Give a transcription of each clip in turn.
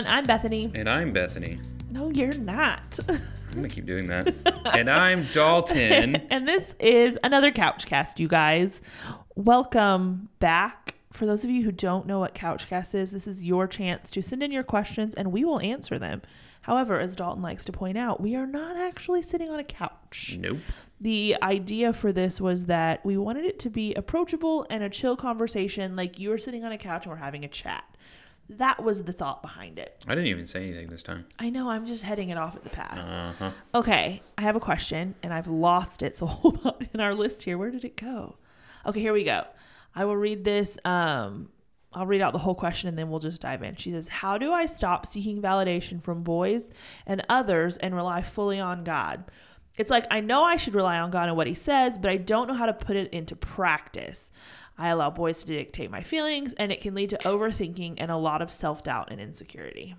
everyone. I'm Bethany. And I'm Bethany. No, you're not. I'm going to keep doing that. and I'm Dalton. and this is another Couchcast, you guys. Welcome back. For those of you who don't know what Couchcast is, this is your chance to send in your questions and we will answer them. However, as Dalton likes to point out, we are not actually sitting on a couch. Nope. The idea for this was that we wanted it to be approachable and a chill conversation, like you are sitting on a couch and we're having a chat. That was the thought behind it. I didn't even say anything this time. I know, I'm just heading it off at the pass. Uh-huh. Okay, I have a question and I've lost it. So hold on in our list here. Where did it go? Okay, here we go. I will read this. Um, I'll read out the whole question and then we'll just dive in. She says, How do I stop seeking validation from boys and others and rely fully on God? It's like I know I should rely on God and what He says, but I don't know how to put it into practice. I allow boys to dictate my feelings, and it can lead to overthinking and a lot of self doubt and insecurity.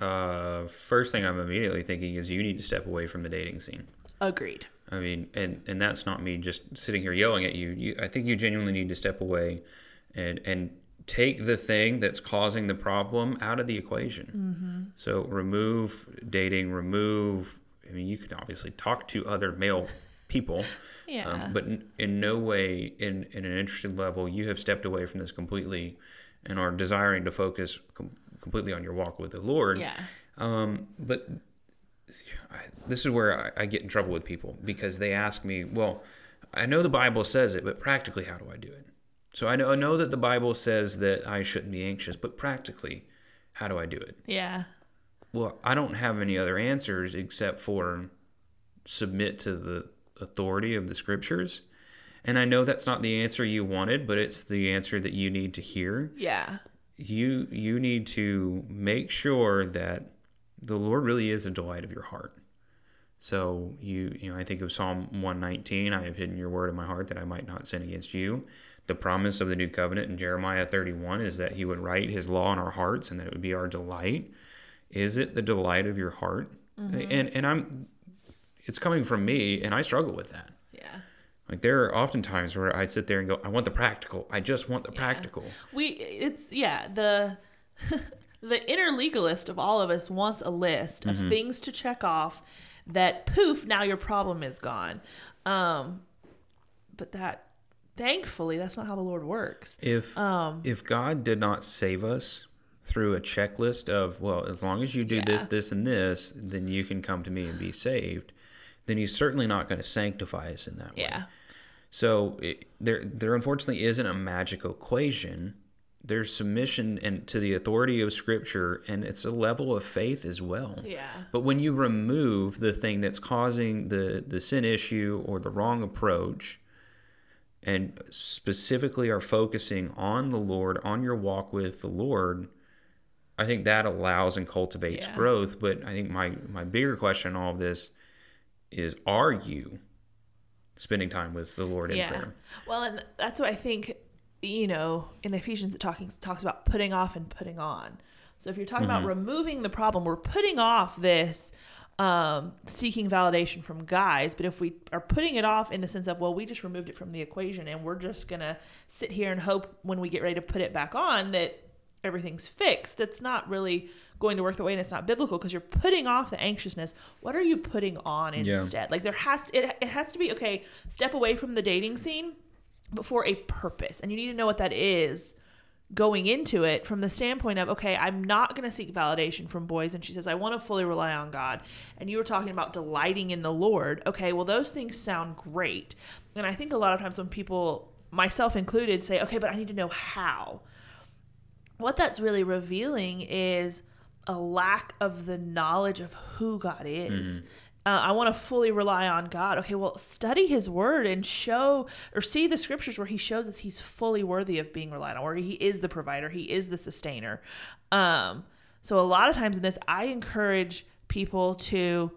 Uh, first thing I'm immediately thinking is you need to step away from the dating scene. Agreed. I mean, and and that's not me just sitting here yelling at you. You, I think you genuinely need to step away, and and take the thing that's causing the problem out of the equation. Mm-hmm. So remove dating, remove. I mean, you can obviously talk to other male people, Yeah. um, but in, in no way, in in an interested level, you have stepped away from this completely, and are desiring to focus com- completely on your walk with the Lord. yeah. Um, but I, this is where I, I get in trouble with people because they ask me, well, I know the Bible says it, but practically, how do I do it? So I know, I know that the Bible says that I shouldn't be anxious, but practically, how do I do it? Yeah. Well, I don't have any other answers except for submit to the authority of the scriptures. And I know that's not the answer you wanted, but it's the answer that you need to hear Yeah. you you need to make sure that the Lord really is a delight of your heart. So you you know I think of Psalm 119, I have hidden your word in my heart that I might not sin against you. The promise of the new covenant in Jeremiah 31 is that he would write his law in our hearts and that it would be our delight. Is it the delight of your heart? Mm-hmm. And and I'm it's coming from me and I struggle with that. Yeah. Like there are often times where I sit there and go, I want the practical. I just want the practical. We it's yeah, the the inner legalist of all of us wants a list of things to check off that poof, now your problem is gone. Um but that thankfully that's not how the Lord works. If Um if God did not save us through a checklist of well, as long as you do this, this, and this, then you can come to me and be saved, then He's certainly not going to sanctify us in that way. yeah. So it, there, there unfortunately isn't a magical equation. There's submission and to the authority of Scripture, and it's a level of faith as well. Yeah. But when you remove the thing that's causing the, the sin issue or the wrong approach, and specifically are focusing on the Lord, on your walk with the Lord, I think that allows and cultivates Yeah. growth. But I think my, my bigger question in all of this is are you spending time with the Lord in Yeah. prayer? Well, and that's what I think, you know, in Ephesians it talking talks about putting off and putting on. So if you're talking about removing the problem, we're putting off this um, seeking validation from guys. But if we are putting it off in the sense of, well, we just removed it from the equation and we're just gonna sit here and hope when we get ready to put it back on that everything's fixed. It's not really going to work the way and it's not biblical because you're putting off the anxiousness. What are you putting on Yeah. instead? Like there has it, it has to be okay, step away from the dating scene but for a purpose. And you need to know what that is going into it from the standpoint of, okay, I'm not going to seek validation from boys. And she says, I want to fully rely on God. And you were talking about delighting in the Lord. Okay, well, those things sound great. And I think a lot of times when people, myself included, say, okay, but I need to know how. What that's really revealing is a lack of the knowledge of who God is. Uh, I want to fully rely on God. Okay, well, study His Word and show or see the scriptures where He shows us He's fully worthy of being relied on, where He is the provider, He is the sustainer. Um, so a lot of times in this, I encourage people to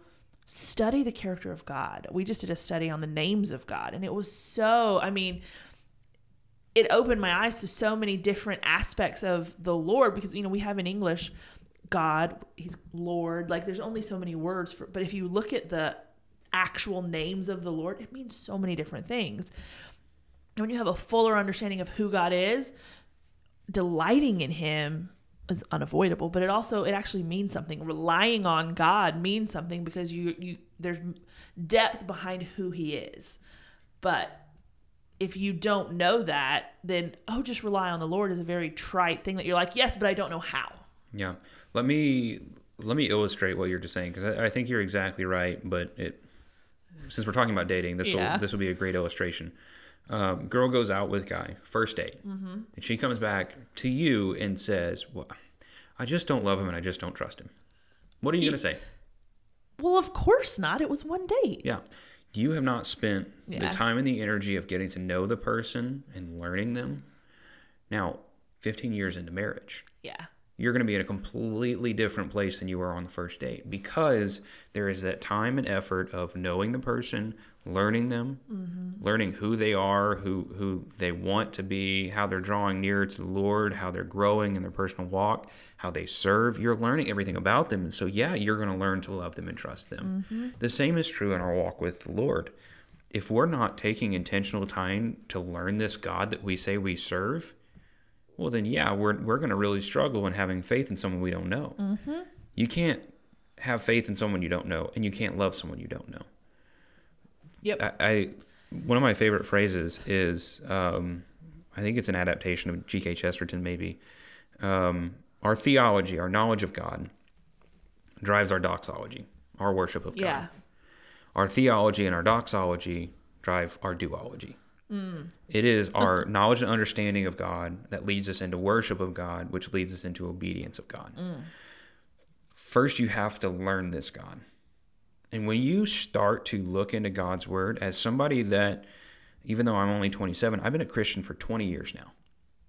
study the character of God. We just did a study on the names of God, and it was so. I mean, it opened my eyes to so many different aspects of the Lord because you know we have in English God, he's Lord. Like there's only so many words for but if you look at the actual names of the Lord, it means so many different things. And when you have a fuller understanding of who God is, delighting in him is unavoidable, but it also it actually means something. Relying on God means something because you you there's depth behind who he is. But if you don't know that, then oh, just rely on the Lord is a very trite thing that you're like, yes, but I don't know how. Yeah. Let me let me illustrate what you're just saying because I, I think you're exactly right. But it since we're talking about dating, this will this will be a great illustration. Um, girl goes out with guy first date, Mm-hmm. and she comes back to you and says, "Well, I just don't love him and I just don't trust him." What are you Ye- gonna say? Well, of course not. It was one date. Yeah. You have not spent Yeah. the time and the energy of getting to know the person and learning them. Now, 15 years into marriage, Yeah. You're going to be in a completely different place than you were on the first date because there is that time and effort of knowing the person, learning them, mm-hmm. learning who they are, who who they want to be, how they're drawing nearer to the Lord, how they're growing in their personal walk, how they serve. You're learning everything about them, and so yeah, you're going to learn to love them and trust them. Mm-hmm. The same is true in our walk with the Lord. If we're not taking intentional time to learn this God that we say we serve, well then yeah we're, we're going to really struggle in having faith in someone we don't know mm-hmm. you can't have faith in someone you don't know and you can't love someone you don't know Yep. i, I one of my favorite phrases is um, i think it's an adaptation of gk chesterton maybe um, our theology our knowledge of god drives our doxology our worship of god yeah. our theology and our doxology drive our duology. It is our knowledge and understanding of God that leads us into worship of God, which leads us into obedience of God. First, you have to learn this God. And when you start to look into God's word as somebody that, even though I'm only 27, I've been a Christian for 20 years now,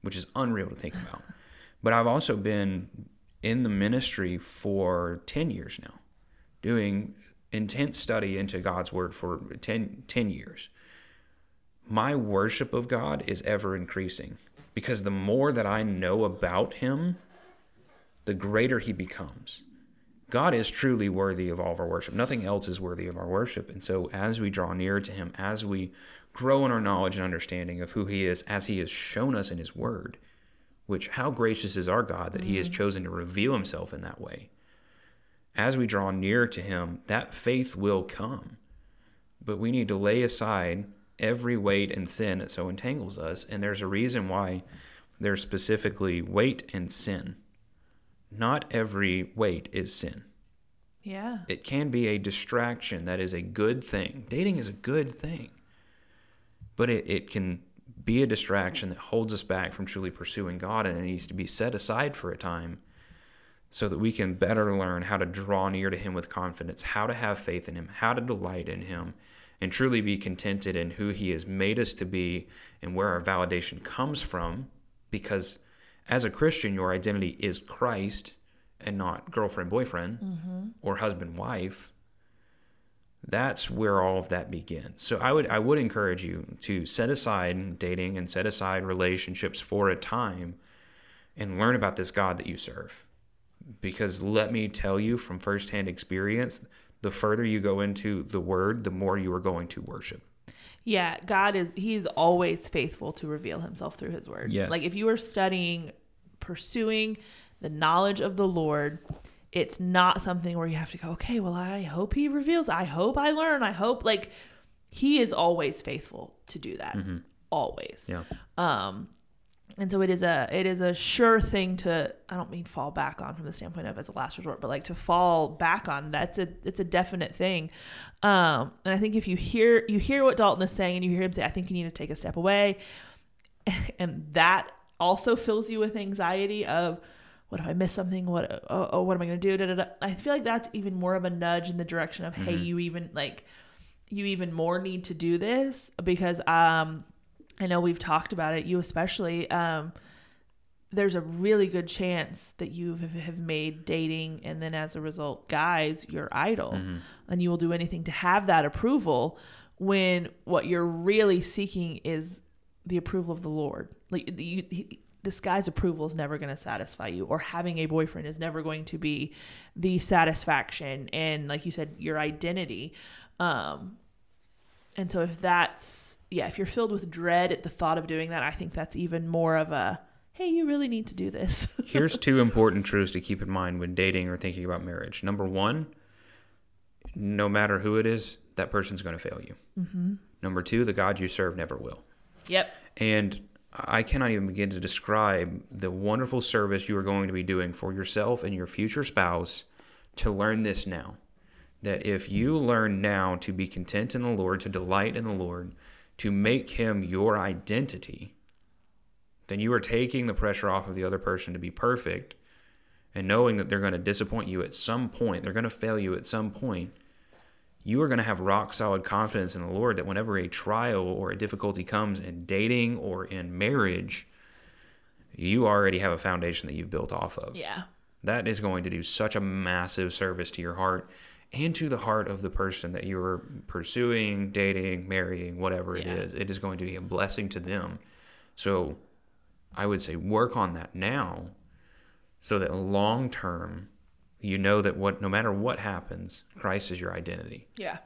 which is unreal to think about. But I've also been in the ministry for 10 years now, doing intense study into God's word for 10, 10 years. My worship of God is ever increasing because the more that I know about Him, the greater He becomes. God is truly worthy of all of our worship. Nothing else is worthy of our worship. And so, as we draw near to Him, as we grow in our knowledge and understanding of who He is, as He has shown us in His Word, which how gracious is our God that He has mm-hmm. chosen to reveal Himself in that way. As we draw near to Him, that faith will come. But we need to lay aside every weight and sin that so entangles us. And there's a reason why there's specifically weight and sin. Not every weight is sin. Yeah. It can be a distraction that is a good thing. Dating is a good thing. But it, it can be a distraction that holds us back from truly pursuing God, and it needs to be set aside for a time so that we can better learn how to draw near to Him with confidence, how to have faith in Him, how to delight in Him, and truly be contented in who He has made us to be and where our validation comes from. Because as a Christian, your identity is Christ and not girlfriend, boyfriend, mm-hmm. or husband, wife. That's where all of that begins. So I would I would encourage you to set aside dating and set aside relationships for a time and learn about this God that you serve. Because let me tell you from firsthand experience, the further you go into the word, the more you are going to worship. Yeah, God is he's always faithful to reveal himself through his word. Yes. Like if you are studying pursuing the knowledge of the Lord, it's not something where you have to go, okay, well, I hope he reveals. I hope I learn. I hope like he is always faithful to do that. Always. Yeah. Um and so it is a it is a sure thing to I don't mean fall back on from the standpoint of as a last resort, but like to fall back on. That's a it's a definite thing. Um and I think if you hear you hear what Dalton is saying and you hear him say, I think you need to take a step away, and that also fills you with anxiety of what if I miss something? What oh, oh what am I gonna do? Da, da, da. I feel like that's even more of a nudge in the direction of hey, you even like you even more need to do this because um I know we've talked about it, you especially. Um, there's a really good chance that you have- made dating and then as a result, guys, your idol. And you will do anything to have that approval when what you're really seeking is the approval of the Lord. Like you, he, this guy's approval is never going to satisfy you, or having a boyfriend is never going to be the satisfaction. And like you said, your identity. Um, and so if that's yeah, if you're filled with dread at the thought of doing that, I think that's even more of a hey, you really need to do this. Here's two important truths to keep in mind when dating or thinking about marriage. Number one, no matter who it is, that person's going to fail you. Mm-hmm. Number two, the God you serve never will. yep. And I cannot even begin to describe the wonderful service you are going to be doing for yourself and your future spouse to learn this now. That if you learn now to be content in the Lord, to delight in the Lord, to make Him your identity, then you are taking the pressure off of the other person to be perfect and knowing that they're going to disappoint you at some point, they're going to fail you at some point you are going to have rock solid confidence in the Lord that whenever a trial or a difficulty comes in dating or in marriage, you already have a foundation that you've built off of. Yeah. That is going to do such a massive service to your heart and to the heart of the person that you're pursuing, dating, marrying, whatever it Yeah. is. It is going to be a blessing to them. So I would say work on that now so that long term you know that what no matter what happens, Christ is your identity. Yeah.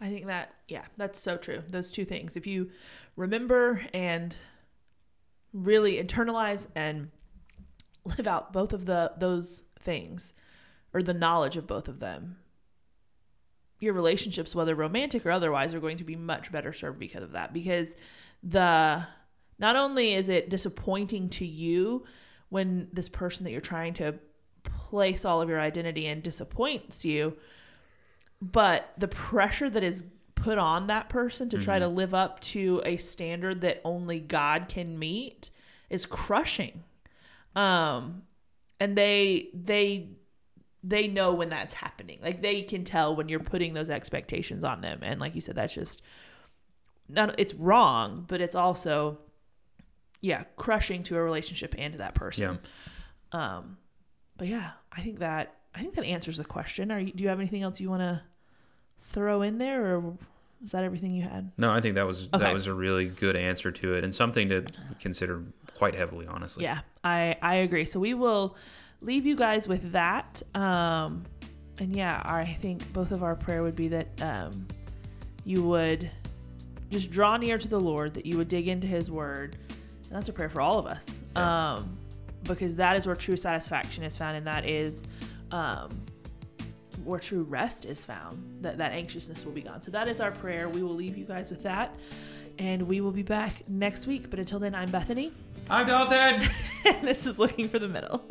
I think that, yeah, that's so true. Those two things. If you remember and really internalize and live out both of the those things or the knowledge of both of them, your relationships, whether romantic or otherwise, are going to be much better served because of that. Because the not only is it disappointing to you when this person that you're trying to place all of your identity in disappoints you, but the pressure that is put on that person to try to live up to a standard that only God can meet is crushing. Um and they they they know when that's happening. Like they can tell when you're putting those expectations on them and like you said that's just not it's wrong, but it's also yeah, crushing to a relationship and to that person. Yeah. Um, but yeah, I think that I think that answers the question. Are you, do you have anything else you want to throw in there, or is that everything you had? No, I think that was Okay. that was a really good answer to it and something to consider quite heavily, honestly. Yeah, I I agree. So we will leave you guys with that. Um, and yeah, I think both of our prayer would be that um, you would just draw near to the Lord, that you would dig into His Word, and that's a prayer for all of us. Yeah. Um, because that is where true satisfaction is found, and that is um, where true rest is found. That that anxiousness will be gone. So that is our prayer. We will leave you guys with that, and we will be back next week. But until then, I'm Bethany, I'm Dalton. and this is looking for the middle.